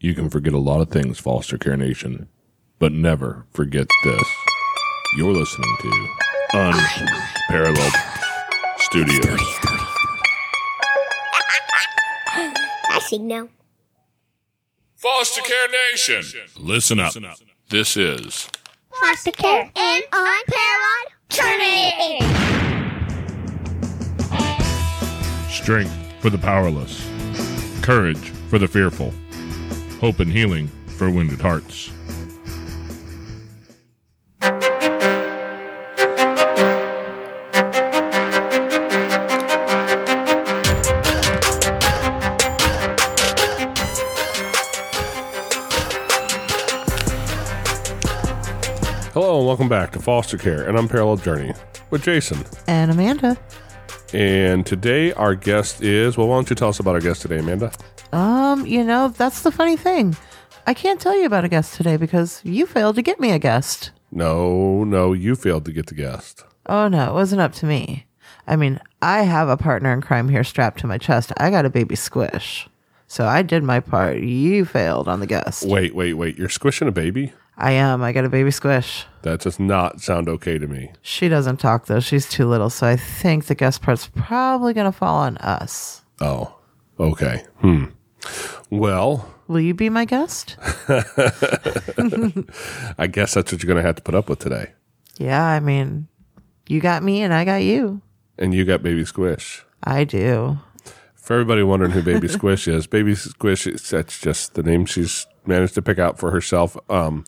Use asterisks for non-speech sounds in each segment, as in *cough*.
You can forget a lot of things, Foster Care Nation, but never forget this. You're listening to Unparalleled Studios. I signal. Foster Care Nation, listen up. This is Foster care and unparalleled journey. strength for the powerless, courage for the fearful, hope and healing for wounded hearts. Hello and welcome back to Foster Care, an unparalleled journey with Jason. and Amanda. And today our guest is, well, why don't you tell us about our guest today, Amanda? Um, you know, that's the funny thing. I can't tell you about a guest today because you failed to get me a guest. No, no, you failed to get the guest. Oh no, it wasn't up to me. I mean, I have a partner in crime here strapped to my chest. I got a baby squish. So I did my part. You failed on the guest. Wait, wait, wait. You're squishing a baby? I am. I got a baby squish. That does not sound okay to me. She doesn't talk though. She's too little. So I think the guest part's probably going to fall on us. Oh, okay. Hmm. Well, Will you be my guest? *laughs* I guess that's what you're going to have to put up with today. yeah, I mean, you got me and I got you. And you got Baby Squish. I do. For everybody wondering who Baby Squish is, Baby Squish, that's just the name she's managed to pick out for herself. Um,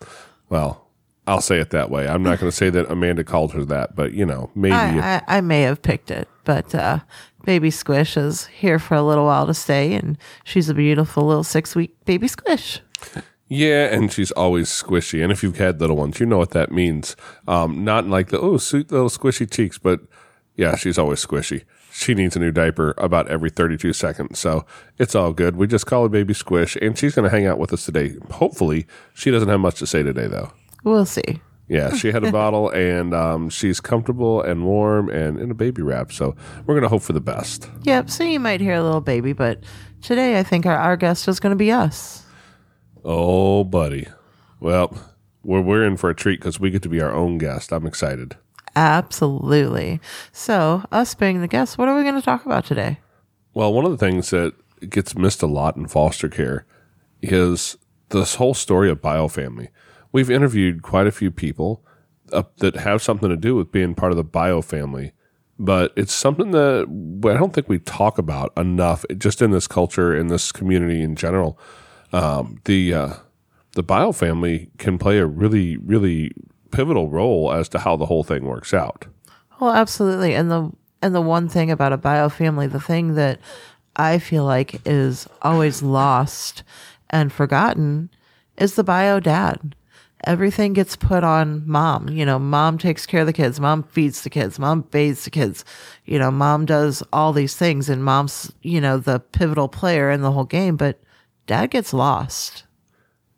well, I'll say it that way. I'm not going to say that Amanda called her that, but you know, maybe. I, I, I may have picked it, but uh, baby Squish is here for a little while to stay, and she's a beautiful little six week baby Squish. Yeah, and she's always squishy. And if you've had little ones, you know what that means. Um, not like the oh sweet little squishy cheeks, but yeah, she's always squishy. She needs a new diaper about every 32 seconds. So it's all good. We just call her baby squish, and she's going to hang out with us today. Hopefully, she doesn't have much to say today, though. We'll see. Yeah, she had a *laughs* bottle, and um, she's comfortable and warm and in a baby wrap. So we're going to hope for the best. Yep, so you might hear a little baby, but today I think our, our guest is going to be us. Oh, buddy. Well, we're, we're in for a treat because we get to be our own guest. I'm excited. Absolutely. So, us being the guest, what are we going to talk about today? Well, one of the things that gets missed a lot in foster care is this whole story of biofamily. We've interviewed quite a few people uh, that have something to do with being part of the bio family, but it's something that I don't think we talk about enough just in this culture, in this community in general. Um, the uh, the biofamily can play a really, really pivotal role as to how the whole thing works out. Well, absolutely. And the and the one thing about a bio family, the thing that I feel like is always lost and forgotten is the bio dad. Everything gets put on mom. You know, mom takes care of the kids, mom feeds the kids, mom bathes the kids. You know, mom does all these things and mom's, you know, the pivotal player in the whole game, but dad gets lost.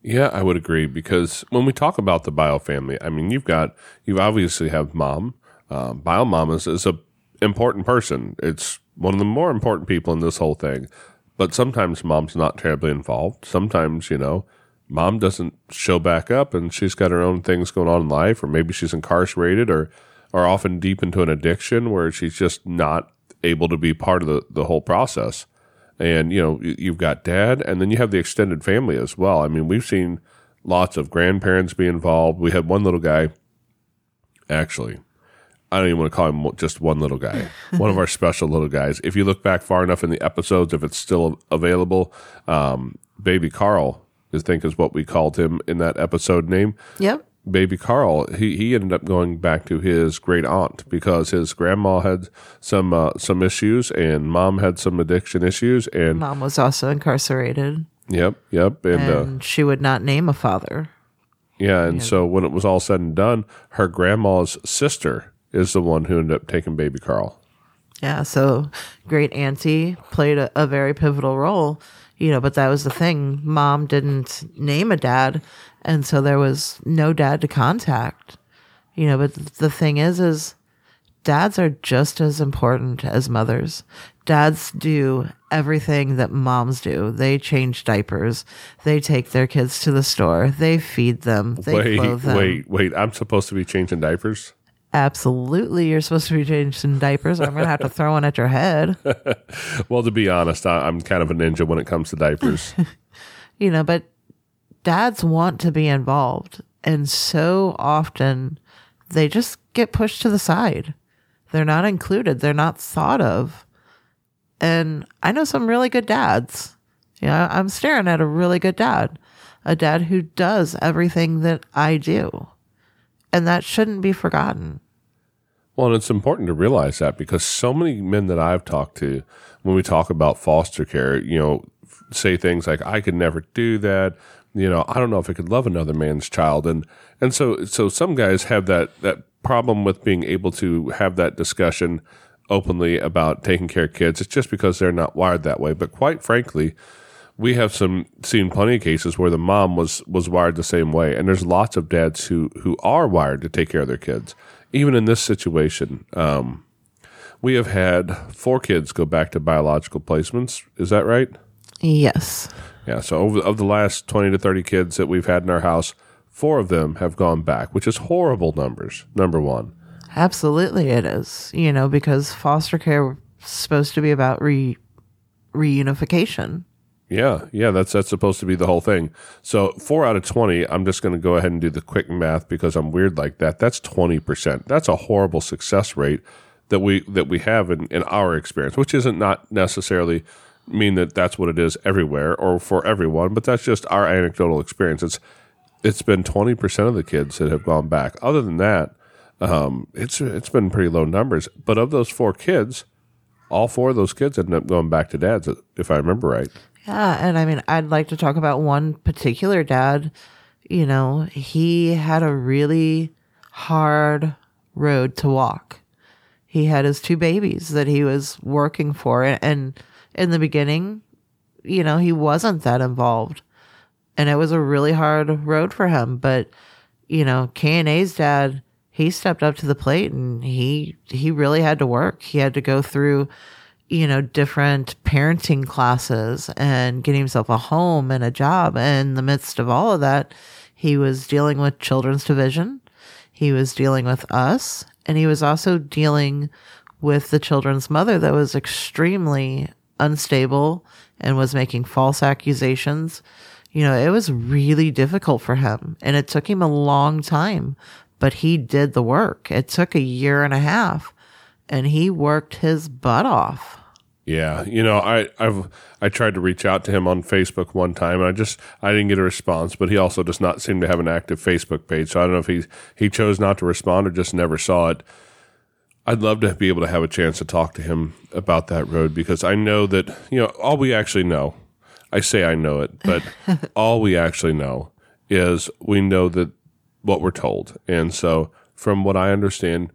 Yeah, I would agree because when we talk about the bio family, I mean, you've got you obviously have mom. Um, bio mom is, is a important person. It's one of the more important people in this whole thing. But sometimes mom's not terribly involved. Sometimes you know, mom doesn't show back up, and she's got her own things going on in life, or maybe she's incarcerated, or or often deep into an addiction where she's just not able to be part of the the whole process. And you know you- you've got dad and then you have the extended family as well. I mean we've seen lots of grandparents be involved. We had one little guy actually i don't even want to call him just one little guy *laughs* one of our special little guys. If you look back far enough in the episodes if it's still available um, baby carl i think is what we called him in that episode name Yep. baby Carl, he, he ended up going back to his great aunt because his grandma had some uh, some issues and mom had some addiction issues and Mom was also incarcerated yep yep and, uh, and she would not name a father. yeah and so when it was all said and done, her grandma's sister is the one who ended up taking baby Carl. Yeah, so great auntie played a, a very pivotal role, you know, but that was the thing. Mom didn't name a dad, and so there was no dad to contact. You know, but the thing is is dads are just as important as mothers. Dads do everything that moms do. They change diapers. They take their kids to the store. They feed them. They wait, clothe them. wait, wait. I'm supposed to be changing diapers? Absolutely, you're supposed to be changing diapers. I'm gonna have to throw one at your head. *laughs* Well, to be honest, I, I'm kind of a ninja when it comes to diapers. *laughs* you know, but dads want to be involved. And so often they just get pushed to the side. They're not included, they're not thought of. And I know some really good dads. Yeah, I'm staring at a really good dad, a dad who does everything that I do. And that shouldn't be forgotten. Well, and it's important to realize that because so many men that I've talked to, when we talk about foster care, you know, say things like, "I could never do that." You know, I don't know if I could love another man's child, and and so so some guys have that that problem with being able to have that discussion openly about taking care of kids. It's just because they're not wired that way. But quite frankly, we have some seen plenty of cases where the mom was was wired the same way, and there's lots of dads who who are wired to take care of their kids. Even in this situation, um, we have had four kids go back to biological placements. Is that right? Yes. Yeah. So over of the last twenty to thirty kids that we've had in our house, four of them have gone back, which is horrible numbers. Number one. Absolutely, it is. You know, because foster care is supposed to be about re reunification. Yeah, yeah, that's that's supposed to be the whole thing. So four out of twenty, I'm just going to go ahead and do the quick math because I'm weird like that. That's twenty percent. That's a horrible success rate that we that we have in, in our experience, which isn't not necessarily mean that that's what it is everywhere or for everyone, but that's just our anecdotal experience. It's it's been twenty percent of the kids that have gone back. Other than that, um, it's it's been pretty low numbers. But of those four kids, all four of those kids ended up going back to dads, if I remember right. Yeah, and I mean, I'd like to talk about one particular dad. You know, he had a really hard road to walk. He had his two babies that he was working for, and in the beginning, you know, he wasn't that involved, and it was a really hard road for him. But you know, K and A's dad, he stepped up to the plate, and he he really had to work. He had to go through you know, different parenting classes and getting himself a home and a job. And in the midst of all of that, he was dealing with children's division. He was dealing with us. And he was also dealing with the children's mother that was extremely unstable and was making false accusations. You know, it was really difficult for him and it took him a long time, but he did the work. It took a year and a half and he worked his butt off. Yeah, you know, I I've I tried to reach out to him on Facebook one time, and I just I didn't get a response. But he also does not seem to have an active Facebook page, so I don't know if he he chose not to respond or just never saw it. I'd love to be able to have a chance to talk to him about that road because I know that you know all we actually know. I say I know it, but *laughs* all we actually know is we know that what we're told, and so from what I understand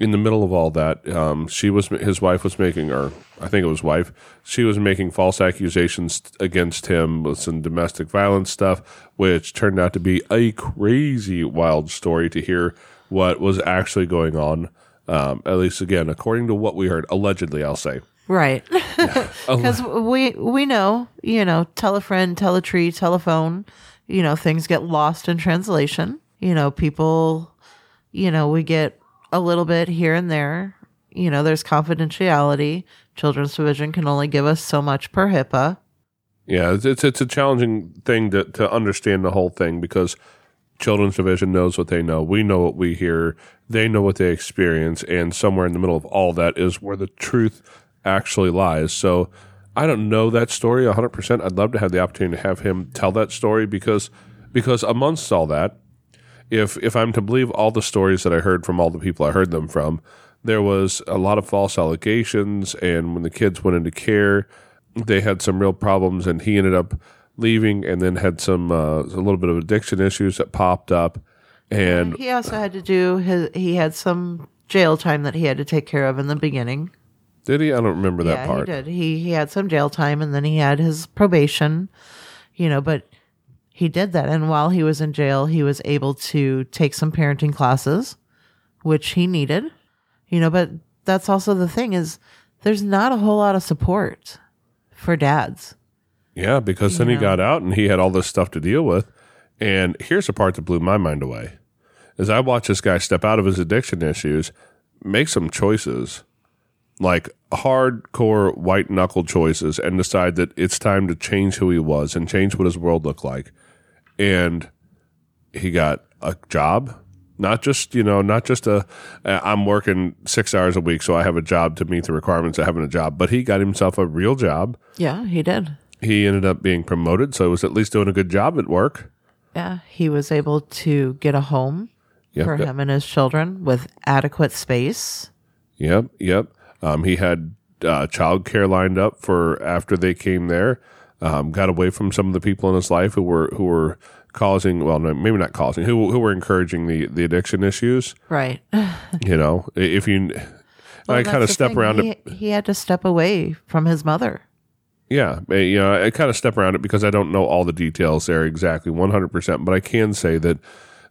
in the middle of all that, um, she was his wife was making, or I think it was wife, she was making false accusations against him with some domestic violence stuff, which turned out to be a crazy wild story to hear what was actually going on. Um, at least again, according to what we heard, allegedly, I'll say. Right. *laughs* Because *laughs* we we know, you know, tell a friend, tell a tree, telephone, you know, things get lost in translation. You know, people, you know, we get a little bit here and there. You know, there's confidentiality. Children's Division can only give us so much per HIPAA. Yeah, it's it's, it's a challenging thing to to understand the whole thing because Children's Division knows what they know. We know what we hear. They know what they experience, and somewhere in the middle of all that is where the truth actually lies. So I don't know that story 100%. I'd love to have the opportunity to have him tell that story because because amongst all that, if if I'm to believe all the stories that I heard from all the people I heard them from, there was a lot of false allegations and when the kids went into care, they had some real problems and he ended up leaving and then had some uh, a little bit of addiction issues that popped up and He also had to do his, he had some jail time that he had to take care of in the beginning. did he? I don't remember that yeah, part. he did. He, he had some jail time and then he had his probation, you know, but he did that. And while he was in jail, he was able to take some parenting classes, which he needed, you know, but that's also the thing is there's not a whole lot of support. for dads. Yeah, because then he got out and he had all this stuff to deal with. And here's the part that blew my mind away. As I watched this guy step out of his addiction issues, make some choices, like hardcore white knuckle choices, and decide that it's time to change who he was and change what his world looked like. And he got a job, not just, you know, not just a, uh, I'm working six hours a week, so I have a job to meet the requirements of having a job, but he got himself a real job Yeah, he did. he ended up being promoted, so he was at least doing a good job at work. Yeah, he was able to get a home Yep, for yep, him and his children with adequate space. Yep, yep. Um, he had uh, child care lined up for after they came there. Um, got away from some of the people in his life who were who were causing well, maybe not causing who who were encouraging the the addiction issues. Right. *laughs* You know, if you, I kind of step thing. around He, it. he had to step away from his mother. Yeah, eh, you know, I kind of step around it because I don't know all the details there exactly 100%, but I can say that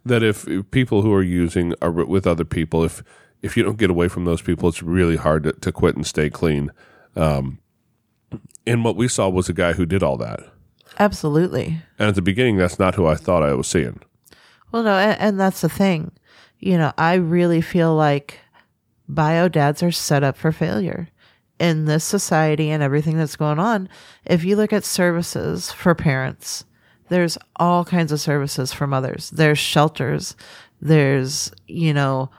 that if, if people who are using are with other people, if if you don't get away from those people, it's really hard to, to quit and stay clean. Um, and what we saw was a guy who did all that. Absolutely. And at the beginning, that's not who I thought I was seeing. Well, no, and, and that's the thing. You know, I really feel like bio dads are set up for failure in this society and everything that's going on. If you look at services for parents, there's all kinds of services for mothers. There's shelters. There's, you know,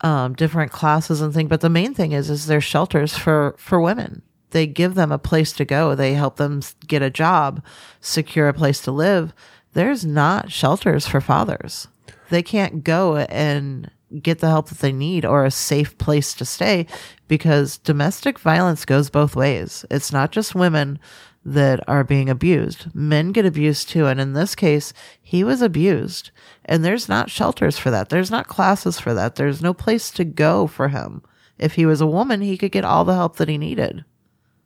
um, different classes and things. But the main thing is, is there's shelters for, for women. They give them a place to go. They help them get a job, secure a place to live. There's not shelters for fathers. They can't go and get the help that they need or a safe place to stay because domestic violence goes both ways. It's not just women that are being abused. Men get abused too. And in this case, he was abused. And there's not shelters for that. There's not classes for that. There's no place to go for him. If he was a woman, he could get all the help that he needed.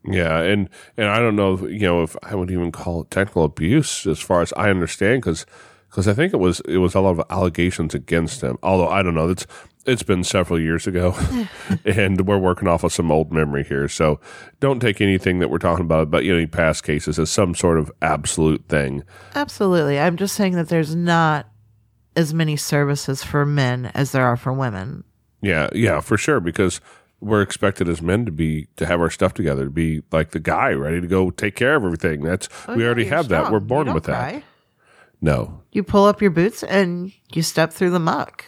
Yeah, and and I don't know, if, you know, if I would even call it technical abuse as far as I understand, because because I think it was it was a lot of allegations against him. Although I don't know, it's it's been several years ago, *laughs* *laughs* and we're working off of some old memory here. So don't take anything that we're talking about but about any past cases as some sort of absolute thing. Absolutely. I'm just saying that there's not as many services for men as there are for women. Yeah, yeah, for sure, because we're expected as men to be to have our stuff together, to be like the guy ready to go take care of everything. That's we Oh, yeah, already have that. We're born with that. No, You pull up your boots and you step through the muck.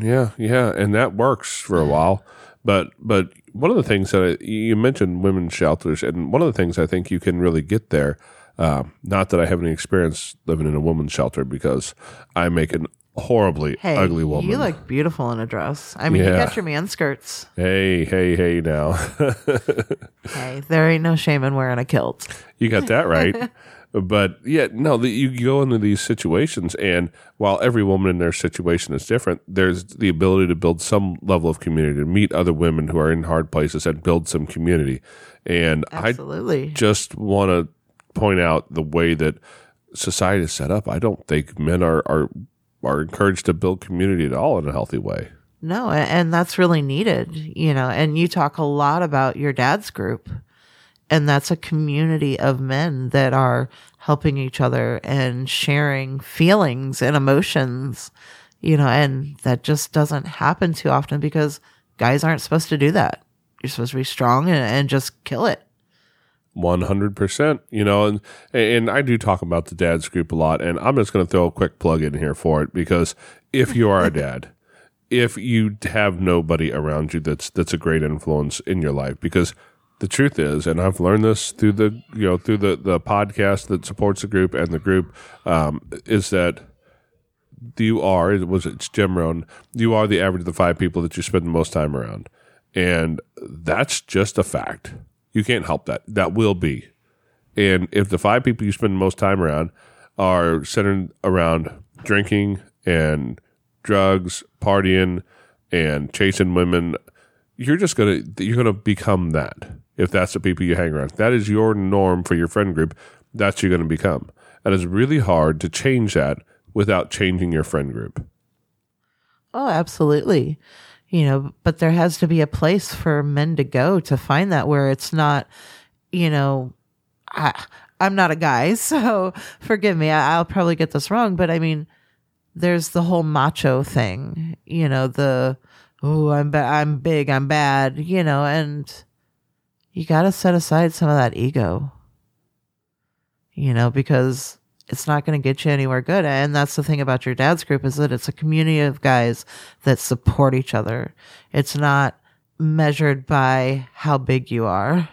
Yeah, yeah, and that works for a while. But but one of the things that I, you mentioned women's shelters, and one of the things I think you can really get there. Uh, not that I have any experience living in a woman's shelter because I make an horribly Hey, ugly woman. you look beautiful in a dress. I mean, you got your man skirts. hey, hey, hey! Now *laughs* Hey, there ain't no shame in wearing a kilt. you got that right. *laughs* but yeah, no, the, you go into these situations, and while every woman in their situation is different, there's the ability to build some level of community, to meet other women who are in hard places, and build some community. And I Absolutely. just want to point out the way that society is set up. I don't think men are are are encouraged to build community at all in a healthy way. No, and that's really needed, you know. And you talk a lot about your dad's group, and that's a community of men that are helping each other and sharing feelings and emotions, you know, and that just doesn't happen too often because guys aren't supposed to do that. You're supposed to be strong and, and just kill it. One hundred percent, you know, and and I do talk about the dad's group a lot, and I'm just going to throw a quick plug in here for it because if you are a *laughs* dad, if you have nobody around you that's that's a great influence in your life, because the truth is, and I've learned this through the you know through the the podcast that supports the group and the group, um, is that you are it was it's Jim Rohn, you are the average of the five people that you spend the most time around, and that's just a fact. You can't help that. That will be. And if the five people you spend most time around are centered around drinking and drugs, partying, and chasing women, you're just gonna you're gonna become that. If that's the people you hang around, that is your norm for your friend group. That's you're gonna become. And it's really hard to change that without changing your friend group. Oh, absolutely. You know, but there has to be a place for men to go to find that where it's not you know, I, I'm not a guy, *laughs* so forgive me. I, I'll probably get this wrong, but I mean, there's the whole macho thing, you know, the, oh, I'm, ba- I'm big, I'm bad, you know, and you got to set aside some of that ego, you know, because it's not going to get you anywhere good. And that's the thing about your dad's group is that it's a community of guys that support each other. It's not measured by how big you are.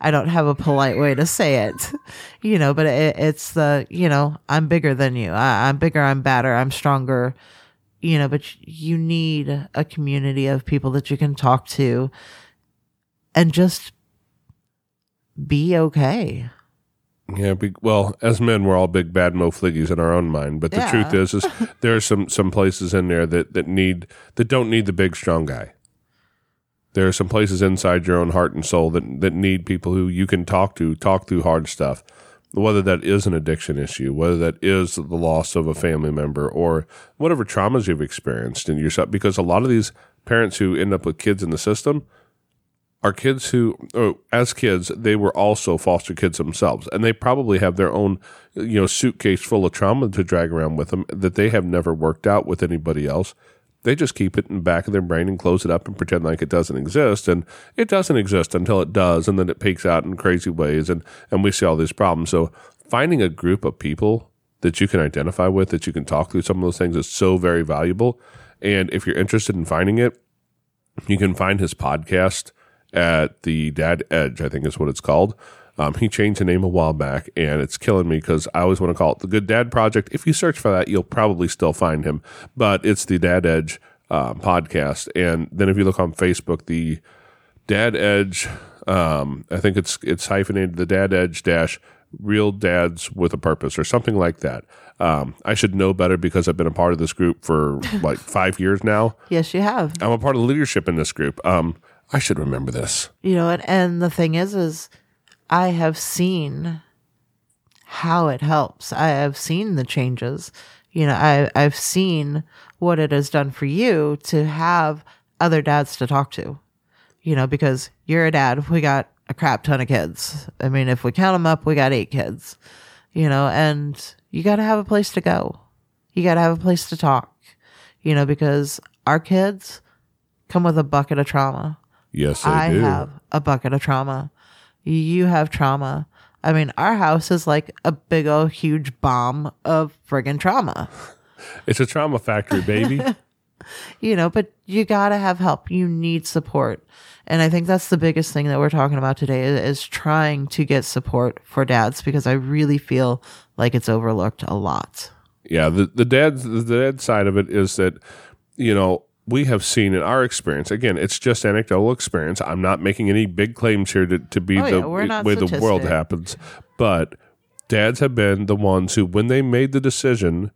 I don't have a polite way to say it, *laughs* you know, but it, it's the, you know, I'm bigger than you. I, I'm bigger, I'm badder, I'm stronger, you know, but you need a community of people that you can talk to and just be okay. Yeah, be, well, as men, we're all big bad mofliggies in our own mind. But the Yeah. truth is, is *laughs* there are some some places in there that that need that don't need the big strong guy. There are some places inside your own heart and soul that that need people who you can talk to, talk through hard stuff. Whether that is an addiction issue, whether that is the loss of a family member, or whatever traumas you've experienced in yourself, because a lot of these parents who end up with kids in the system are kids who, oh, as kids, they were also foster kids themselves, and they probably have their own, you know, suitcase full of trauma to drag around with them that they have never worked out with anybody else. They just keep it in the back of their brain and close it up and pretend like it doesn't exist, and it doesn't exist until it does, and then it peaks out in crazy ways, and and we see all these problems. So finding a group of people that you can identify with, that you can talk through some of those things, is so very valuable. And if you're interested in finding it, you can find his podcast at the Dad Edge, I think is what it's called. Um, he changed the name a while back, and it's killing me because I always want to call it the Good Dad Project. If you search for that, you'll probably still find him, but it's the Dad Edge um, podcast. And then if you look on Facebook, the Dad Edge, um, I think it's it's hyphenated the Dad Edge dash Real Dads with a Purpose or something like that. Um, I should know better because I've been a part of this group for like five years now. Yes, you have. I'm a part of the leadership in this group. Um, I should remember this. you know and, and the thing is is i have seen how it helps. I have seen the changes. You know I, i've seen what it has done for you to have other dads to talk to. You know because you're a dad we got a crap ton of kids. I mean if we count them up we got eight kids. You know and you got to have a place to go. You got to have a place to talk. You know because our kids come with a bucket of trauma Yes, they I do. have a bucket of trauma. You have trauma. I mean, our house is like a big old huge bomb of friggin' trauma, *laughs* It's a trauma factory, baby. *laughs* you know, but you gotta have help. You need support. And I think that's the biggest thing that we're talking about today is, is trying to get support for dads because I really feel like it's overlooked a lot. yeah, the the dad the dad side of it is that you know we have seen in our experience again. It's just anecdotal experience. I'm not making any big claims here to to be Oh, the yeah, way the world happens, but dads have been the ones who, when they made the decision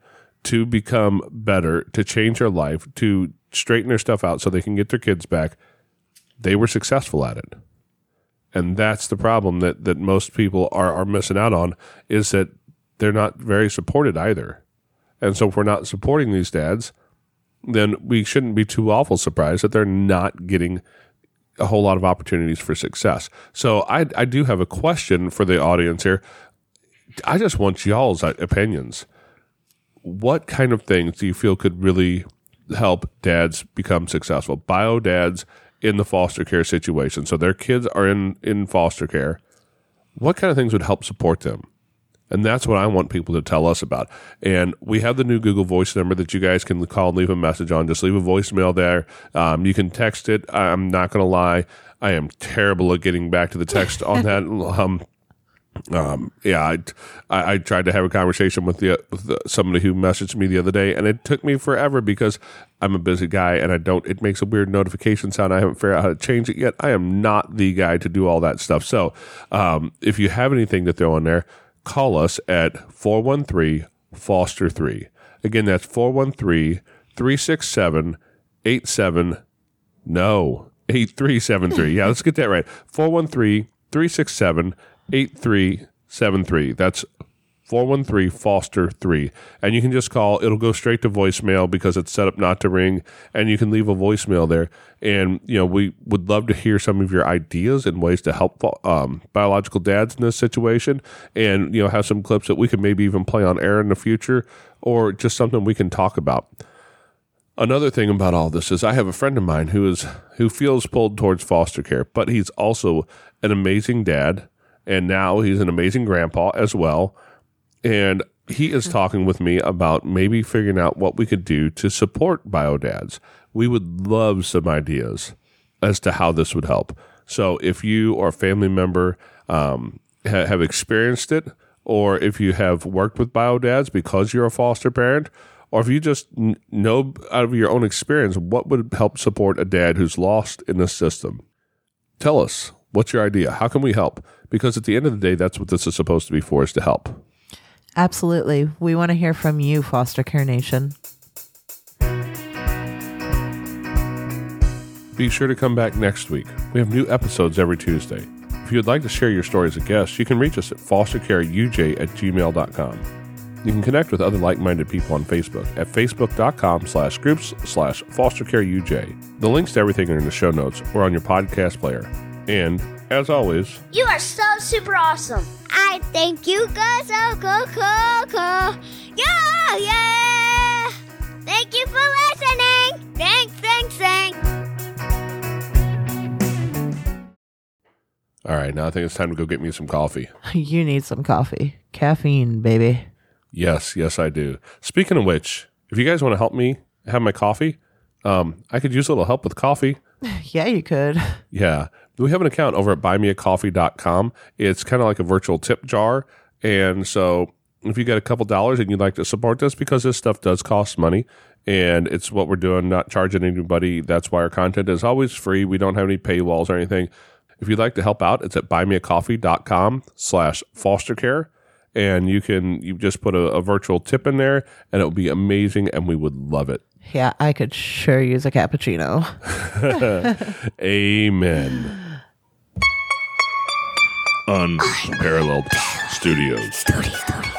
to become better, to change their life, to straighten their stuff out so they can get their kids back, they were successful at it. And that's the problem that, that most people are, are missing out on is that they're not very supported either. And so if we're not supporting these dads, then we shouldn't be too awful surprised that they're not getting a whole lot of opportunities for success. So I, I do have a question for the audience here. I just want y'all's opinions. What kind of things do you feel could really help dads become successful? Bio dads in the foster care situation. So their kids are in, in foster care. What kind of things would help support them? And that's what I want people to tell us about. And we have the new Google Voice number that you guys can call and leave a message on. Just leave a voicemail there. Um, you can text it. I'm not going to lie. I am terrible at getting back to the text on that. *laughs* Um, um, yeah, I, I, I tried to have a conversation with the with the, somebody who messaged me the other day, and it took me forever because I'm a busy guy and I don't. It makes a weird notification sound. I haven't figured out how to change it yet. I am not the guy to do all that stuff. So, um, if you have anything to throw in there, call us at four one three Foster three. Again, that's 413 367 87 no, 8373. Yeah, let's get that right. 413 367 8373. That's 413 Foster 3. And you can just call, it'll go straight to voicemail because it's set up not to ring. And you can leave a voicemail there. And, you know, we would love to hear some of your ideas and ways to help um, biological dads in this situation. And, you know, have some clips that we could maybe even play on air in the future or just something we can talk about. Another thing about all this is I have a friend of mine who is who feels pulled towards foster care, but he's also an amazing dad and now he's an amazing grandpa as well. And he is talking with me about maybe figuring out what we could do to support bio dads. We would love some ideas as to how this would help. So if you or a family member um, ha- have experienced it, or if you have worked with bio dads because you're a foster parent, or if you just n- know out of your own experience what would help support a dad who's lost in the system, tell us what's your idea. How can we help? Because at the end of the day, that's what this is supposed to be for: is to help. Absolutely. We want to hear from you, Foster Care Nation. Be sure to come back next week. We have new episodes every Tuesday. If you would like to share your story as a guest, you can reach us at fostercareuj at gmail.com. You can connect with other like-minded people on Facebook at facebook.com slash groups slash fostercareuj. The links to everything are in the show notes or on your podcast player. And, as always, You are so super awesome. I think you guys are cool, cool, cool. Yeah, yeah. Thank you for listening. Thanks, thanks, thanks. all right, now I think it's time to go get me some coffee. *laughs* You need some coffee. Caffeine, baby. Yes, yes, I do. Speaking of which, if you guys want to help me have my coffee, um, I could use a little help with coffee. *laughs* Yeah, you could. Yeah. We have an account over at buymeacoffee.com. It's kind of like a virtual tip jar. And so if you got a couple dollars and you'd like to support this, because this stuff does cost money and it's what we're doing, not charging anybody. That's why our content is always free. We don't have any paywalls or anything. If you'd like to help out, it's at buymeacoffee.com slash foster care. And you can, you just put a, a virtual tip in there and it will be amazing and we would love it. Yeah, I could sure use a cappuccino. *laughs* Amen. Unparalleled Studios. Studio, studio.